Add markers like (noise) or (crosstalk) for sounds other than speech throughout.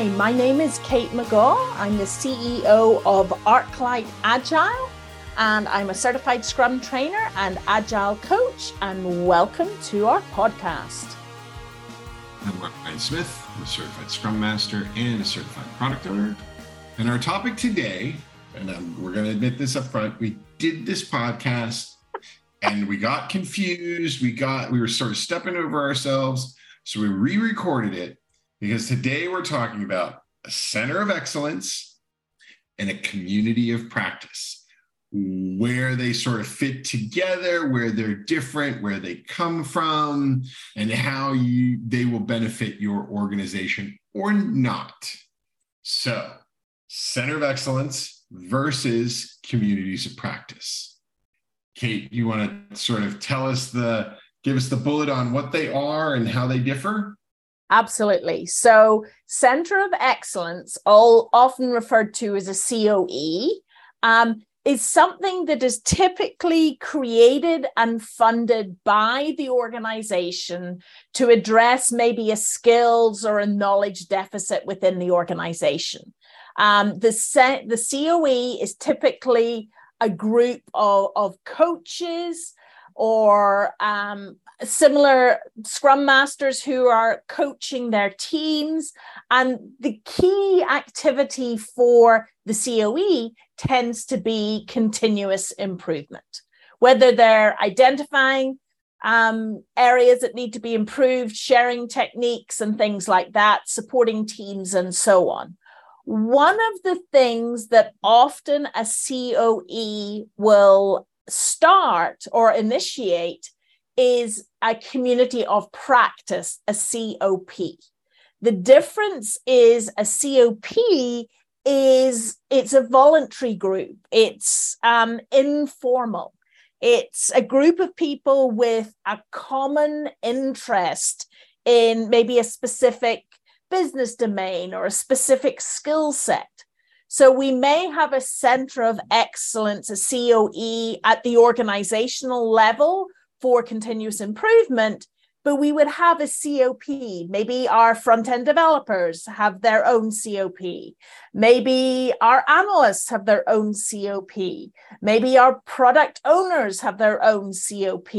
Hi, my name is Kate Megaw. I'm the CEO of ArcLight Agile, and I'm a certified Scrum trainer and Agile coach. And welcome to our podcast. I'm Ryan Smith, I'm a certified Scrum Master and a certified product owner. And our topic today, and um, we're going to admit this up front, we did this podcast and we got confused. We got, we were sort of stepping over ourselves. So we re recorded it because today we're talking about a center of excellence and a community of practice. Where they sort of fit together where they're different where they come from and how you they will benefit your organization or not. So center of excellence versus communities of practice. Kate you want to sort of tell us the give us the bullet on what they are and how they differ Absolutely. So, Center of Excellence, all often referred to as a COE, um, is something that is typically created and funded by the organization to address maybe a skills or a knowledge deficit within the organization. Um, the, the COE is typically a group of, of coaches or um, similar scrum masters who are coaching their teams. And the key activity for the COE tends to be continuous improvement, whether they're identifying um, areas that need to be improved, sharing techniques and things like that, supporting teams, and so on. One of the things that often a COE will start or initiate is a community of practice, a COP. The difference is a COP is it's a voluntary group. It's um, informal. It's a group of people with a common interest in maybe a specific business domain or a specific skill set. So we may have a center of excellence, a COE at the organizational level for continuous improvement, but we would have a COP. Maybe our front end developers have their own COP. Maybe our analysts have their own COP. Maybe our product owners have their own COP.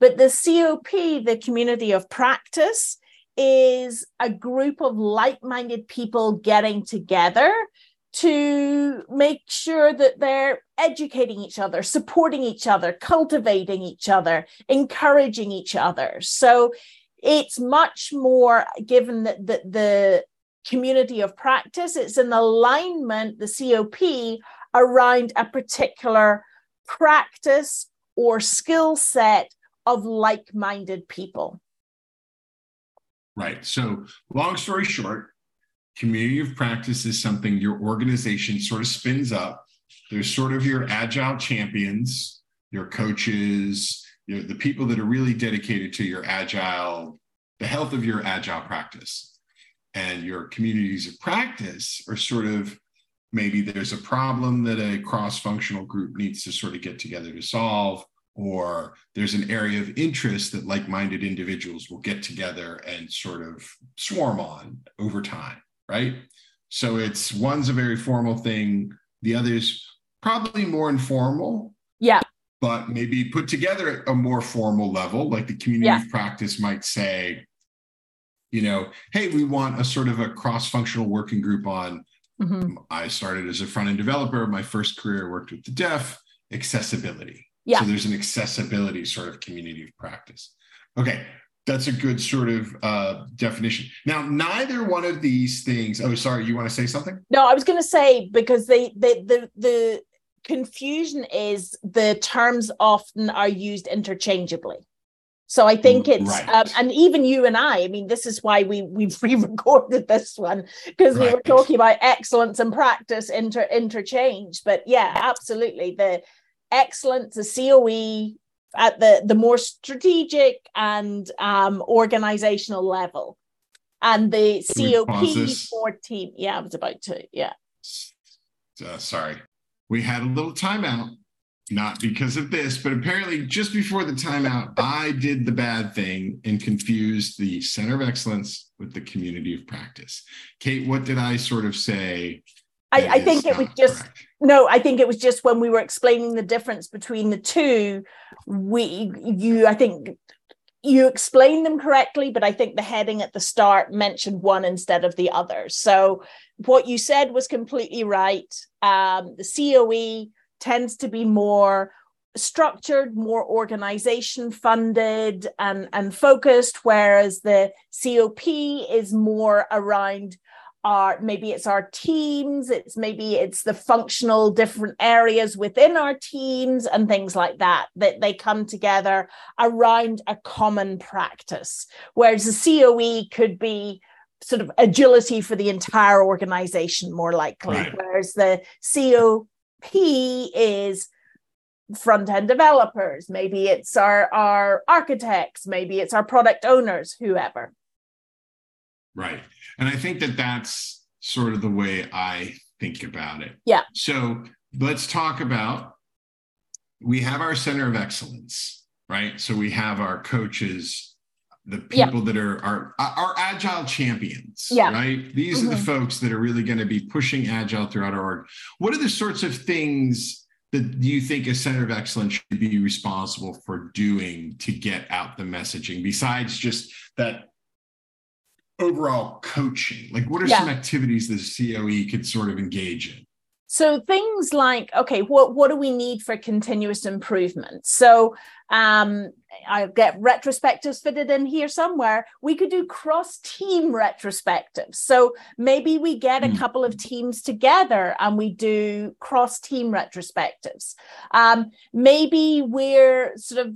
But the COP, the community of practice, is a group of like minded people getting together to make sure that they're educating each other, supporting each other, cultivating each other, encouraging each other. So it's much more given that the, the community of practice, it's an alignment, the COP, around a particular practice or skill set of like minded people. Right. So, long story short, community of practice is something your organization sort of spins up. There's sort of your agile champions, your coaches, the people that are really dedicated to your agile, the health of your agile practice. And your communities of practice are sort of maybe there's a problem that a cross functional group needs to sort of get together to solve or there's an area of interest that like minded individuals will get together and sort of swarm on over time right? So it's one's a very formal thing, the other's probably more informal. Yeah. But maybe put together at a more formal level, like the community yeah. of practice might say, you know, hey, we want a sort of a cross-functional working group on. Mm-hmm. I started as a front-end developer. My first career worked with the deaf, accessibility. Yeah. So there's an accessibility sort of community of practice. Okay, that's a good sort of uh, definition. Now, neither one of these things. Oh, sorry, you want to say something? No, I was going to say because they, they the the confusion is the terms often are used interchangeably. So I think it's right. um, and even you and I. I mean, this is why we we've (laughs) re-recorded this one because right. we were talking about excellence and practice inter interchange. But yeah, absolutely, the excellence, the COE at the the more strategic and um, organizational level and the cop for team yeah i was about to yeah uh, sorry we had a little timeout not because of this, but apparently just before the timeout, (laughs) I did the bad thing and confused the center of excellence with the community of practice. Kate, what did I sort of say? I, I think it was just no, I think it was just when we were explaining the difference between the two, we you I think you explained them correctly, but I think the heading at the start mentioned one instead of the other. So what you said was completely right. Um, the COE tends to be more structured, more organization funded and, and focused, whereas the COP is more around our maybe it's our teams, it's maybe it's the functional different areas within our teams and things like that, that they come together around a common practice. Whereas the COE could be sort of agility for the entire organization more likely, right. whereas the cop is front end developers, maybe it's our, our architects, maybe it's our product owners, whoever. Right. And I think that that's sort of the way I think about it. Yeah. So let's talk about we have our center of excellence, right? So we have our coaches the people yeah. that are our our agile champions yeah. right these mm-hmm. are the mm-hmm. folks that are really going to be pushing agile throughout our org what are the sorts of things that you think a center of excellence should be responsible for doing to get out the messaging besides just that overall coaching? Like what are yeah. some activities the coe could sort of engage in? So things like okay what what do we need for continuous improvement? So um i get retrospectives fitted in here somewhere. We could do cross team retrospectives. So maybe we get a hmm. couple of teams together and we do cross team retrospectives. Um maybe we're sort of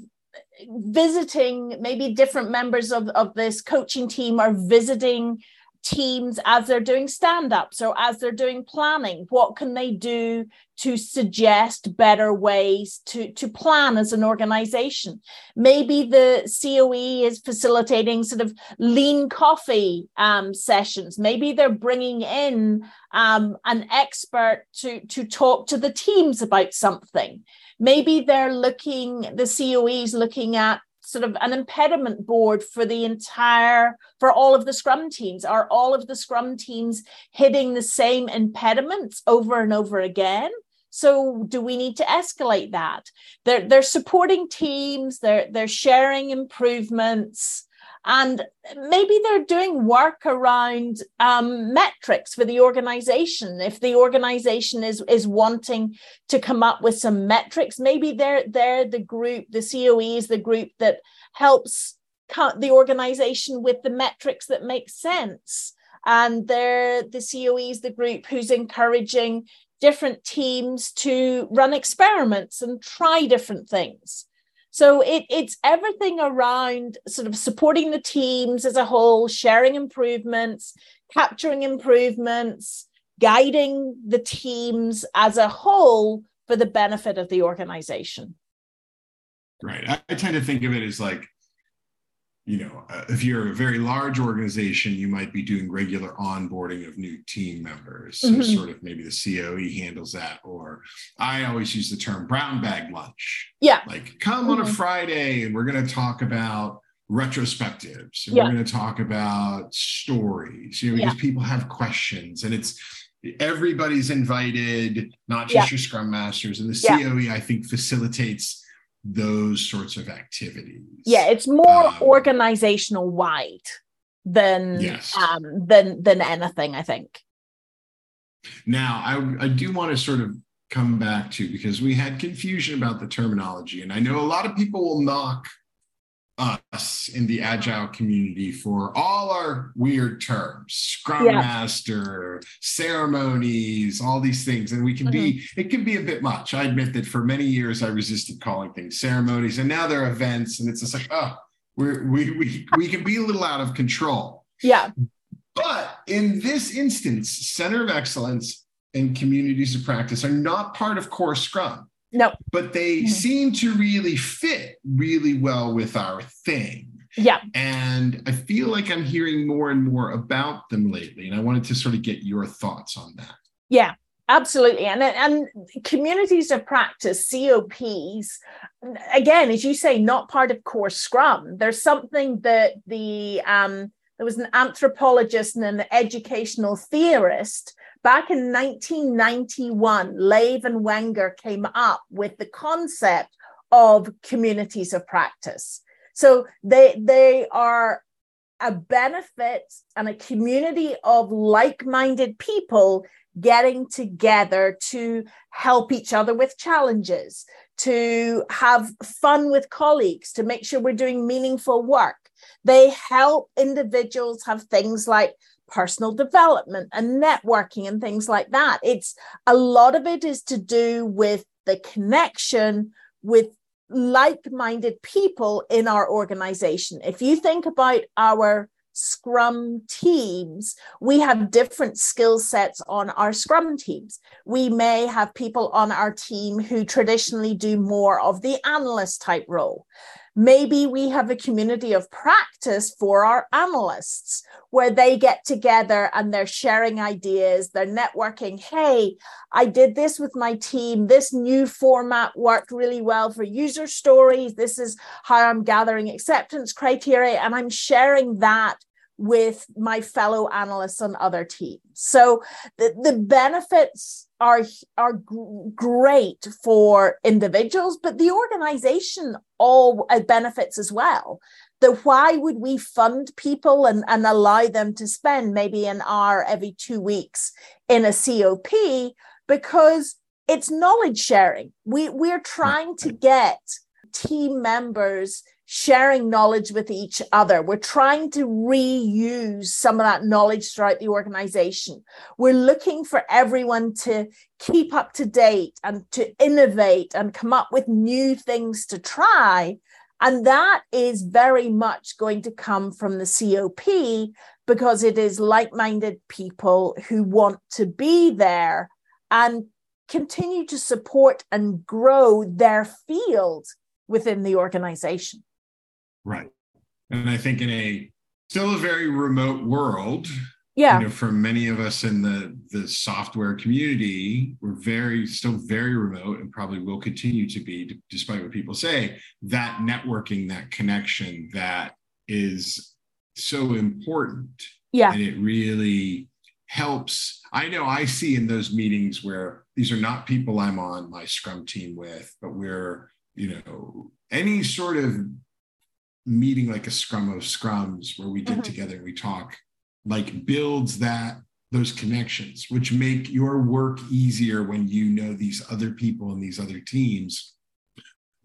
visiting maybe different members of, of this coaching team are visiting teams as they're doing stand-ups or as they're doing planning what can they do to suggest better ways to to plan as an organization? Maybe the coe is facilitating sort of lean coffee um, sessions. Maybe they're bringing in um, an expert to to talk to the teams about something. Maybe they're looking the coe is looking at sort of an impediment board for the entire for all of the scrum teams. Are all of the scrum teams hitting the same impediments over and over again? So do we need to escalate that? They're they're supporting teams. They're they're sharing improvements and maybe they're doing work around um, metrics for the organization. If the organization is is wanting to come up with some metrics maybe they're they're the group the coe is the group that helps the organization with the metrics that make sense. And they're the coe is the group who's encouraging different teams to run experiments and try different things so it, it's everything around sort of supporting the teams as a whole, sharing improvements, capturing improvements, guiding the teams as a whole for the benefit of the organization. Right. I, I tend to think of it as like you know, uh, if you're a very large organization, you might be doing regular onboarding of new team members. So mm-hmm. sort of maybe the COE handles that. Or I always use the term brown bag lunch. Yeah. Like come mm-hmm. on a mm-hmm. Friday and we're going to talk about retrospectives. And yeah. We're going to talk about stories, you know, because yeah. people have questions and it's everybody's invited, not just yeah. your scrum masters. And the COE, I think, facilitates those sorts of activities. Yeah, it's more um, organizational wide than yes. um, than than anything. I think. Now, I I do want to sort of come back to because we had confusion about the terminology, and I know a lot of people will knock us in the agile community for all our weird terms scrum yeah. master ceremonies all these things. And we can mm-hmm. be it can be a bit much. I admit that for many years i resisted calling things ceremonies and now they're events and it's just like oh we're, we we we can be a little out of control. Yeah. But in this instance center of excellence and communities of practice are not part of core scrum no. But they mm-hmm. seem to really fit really well with our thing. Yeah. And I feel like I'm hearing more and more about them lately. And I wanted to sort of get your thoughts on that. Yeah. Absolutely. And, and communities of practice, COPs, again, as you say, not part of core Scrum. There's something that the um, there was an anthropologist and an educational theorist back in 1991. Lave and Wenger came up with the concept of communities of practice. So they they are a benefit and a community of like-minded people getting together to help each other with challenges, to have fun with colleagues, to make sure we're doing meaningful work. They help individuals have things like personal development and networking and things like that. It's a lot of it is to do with the connection with like minded people in our organization. If you think about our Scrum teams, we have different skill sets on our Scrum teams. We may have people on our team who traditionally do more of the analyst type role. Maybe we have a community of practice for our analysts where they get together and they're sharing ideas, they're networking. Hey, I did this with my team. This new format worked really well for user stories. This is how I'm gathering acceptance criteria, and I'm sharing that with my fellow analysts on other teams. So the, the benefits are, are great for individuals, but the organization all uh, benefits as well. The why would we fund people and, and allow them to spend maybe an hour every two weeks in a COP? Because it's knowledge sharing. We, we're trying to get team members sharing knowledge with each other. We're trying to reuse some of that knowledge throughout the organization. We're looking for everyone to keep up to date and to innovate and come up with new things to try. And that is very much going to come from the COP because it is like minded people who want to be there and continue to support and grow their field within the organization. Right. And I think in a still a very remote world, yeah, you know, for many of us in the the software community, we're very still very remote and probably will continue to be, despite what people say. That networking, that connection, that is so important. Yeah, and it really helps. I know I see in those meetings where these are not people I'm on my Scrum team with, but we're you know any sort of meeting like a scrum of scrums where we get mm-hmm. together and we talk like builds that those connections which make your work easier when you know these other people and these other teams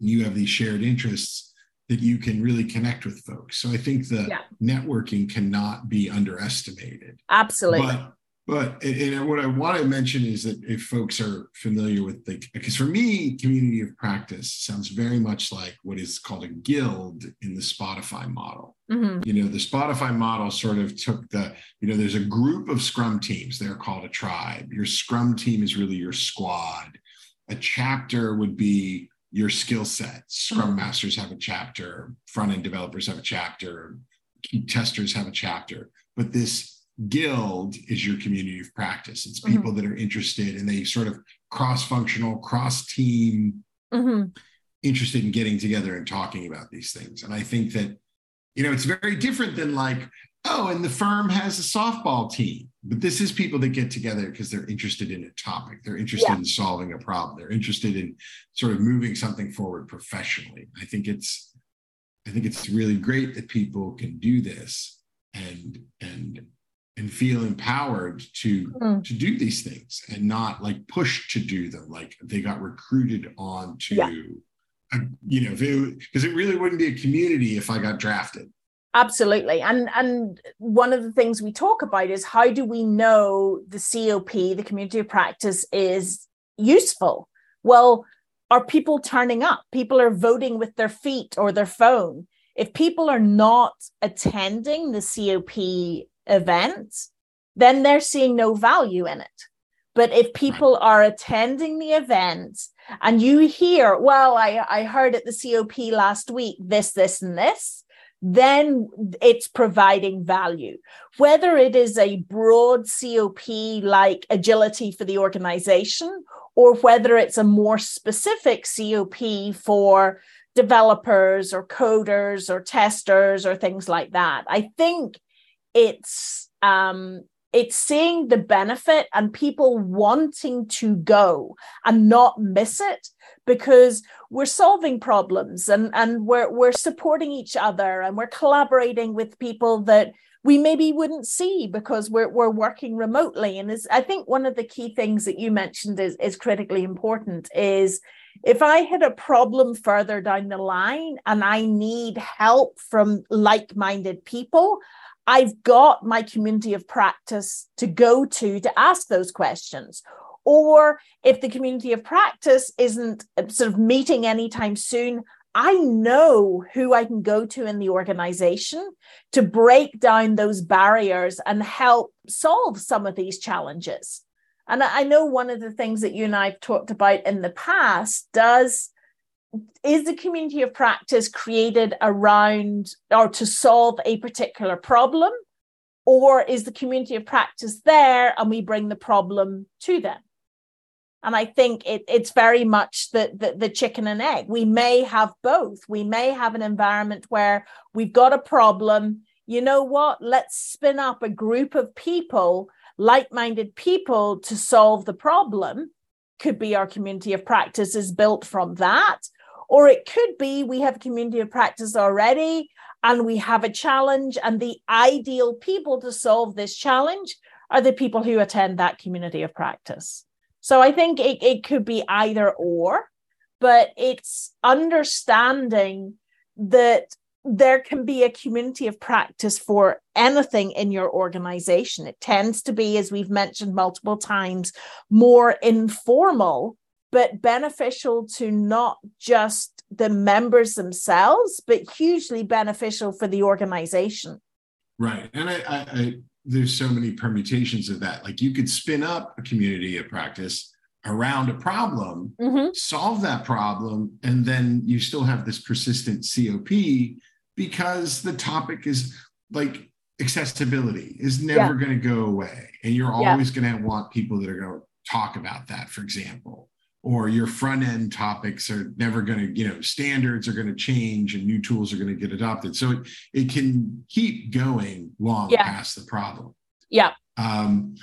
you have these shared interests that you can really connect with folks so i think the yeah. networking cannot be underestimated absolutely but but and what I want to mention is that if folks are familiar with the, because for me, community of practice sounds very much like what is called a guild in the Spotify model. Mm-hmm. You know, the Spotify model sort of took the, you know, there's a group of Scrum teams. They're called a tribe. Your Scrum team is really your squad. A chapter would be your skill set. Scrum mm-hmm. masters have a chapter. Front end developers have a chapter. Testers have a chapter. But this guild is your community of practice. It's mm-hmm. people mm-hmm. that are interested and they sort of cross functional, cross team, mm-hmm. interested in getting together and talking about these things. And I think that, you know, it's very different than like, oh, and the firm has a softball team. But this is people that get together because they're interested in a topic. They're interested yeah. in solving a problem. They're interested in sort of moving something forward professionally. I think it's I think it's really great that people can do this and and and feel empowered to mm. to do these things and not like pushed to do them. Like they got recruited on to yeah. uh, you know because it, it really wouldn't be a community if i got drafted. Absolutely. And and one of the things we talk about is how do we know the cop the community of practice is useful? Well are people turning up? People are voting with their feet or their phone. If people are not attending the cop event, then they're seeing no value in it. But if people are attending the event and you hear, well, I, I heard at the COP last week this, this, and this, then it's providing value. Whether it is a broad COP like agility for the organization, or whether it's a more specific COP for developers or coders or testers or things like that. I think it's um, it's seeing the benefit and people wanting to go and not miss it because we're solving problems and, and we're, we're supporting each other and we're collaborating with people that we maybe wouldn't see because we're, we're working remotely. And is, I think one of the key things that you mentioned is, is critically important is if I had a problem further down the line and I need help from like-minded people, I've got my community of practice to go to to ask those questions. Or if the community of practice isn't uh, sort of meeting anytime soon, I know who I can go to in the organization to break down those barriers and help solve some of these challenges. And I know one of the things that you and I have talked about in the past does is the community of practice created around or to solve a particular problem? Or is the community of practice there and we bring the problem to them? And i think it, it's very much the, the, the chicken and egg. We may have both. We may have an environment where we've got a problem. You know what? Let's spin up a group of people like-minded people to solve the problem. Could be our community of practice is built from that or it could be we have a community of practice already and we have a challenge, and the ideal people to solve this challenge are the people who attend that community of practice. So I think it, it could be either or, but it's understanding that there can be a community of practice for anything in your organization. It tends to be, as we've mentioned multiple times, more informal but beneficial to not just the members themselves, but hugely beneficial for the organization. Right. And I, I, I, there's so many permutations of that. Like you could spin up a community of practice around a problem, mm-hmm. solve that problem, and then you still have this persistent COP because the topic is like accessibility is never yeah. going to go away. And you're always yeah. going to want people that are going to talk about that, for example or your front end topics are never going to you know standards are going to change and new tools are going to get adopted. So it, it can keep going long yeah. past the problem. Yeah. Um,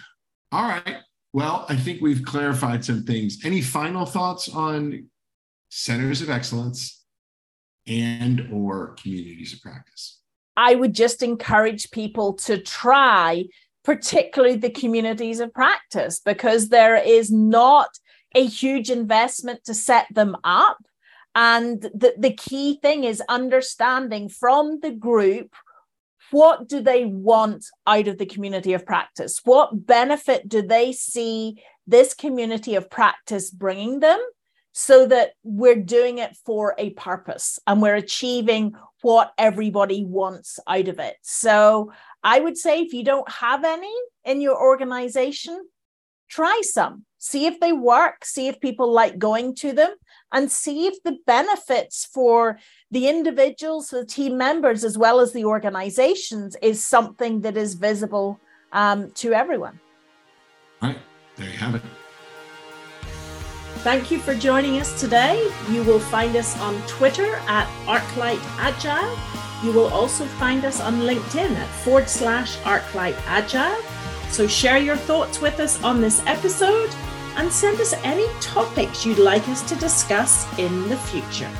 all right. Well i think we've clarified some things. Any final thoughts on centers of excellence and or communities of practice? I would just encourage people to try particularly the communities of practice because there is not a huge investment to set them up. And the, the key thing is understanding from the group what do they want out of the community of practice? What benefit do they see this community of practice bringing them so that we're doing it for a purpose and we're achieving what everybody wants out of it? So I would say if you don't have any in your organization, try some see if they work, see if people like going to them, and see if the benefits for the individuals, the team members, as well as the organizations is something that is visible um, to everyone. All right, there you have it. Thank you for joining us today. You will find us on Twitter at ArcLight Agile. You will also find us on LinkedIn at forward slash ArcLight Agile. So share your thoughts with us on this episode and send us any topics you'd like us to discuss in the future.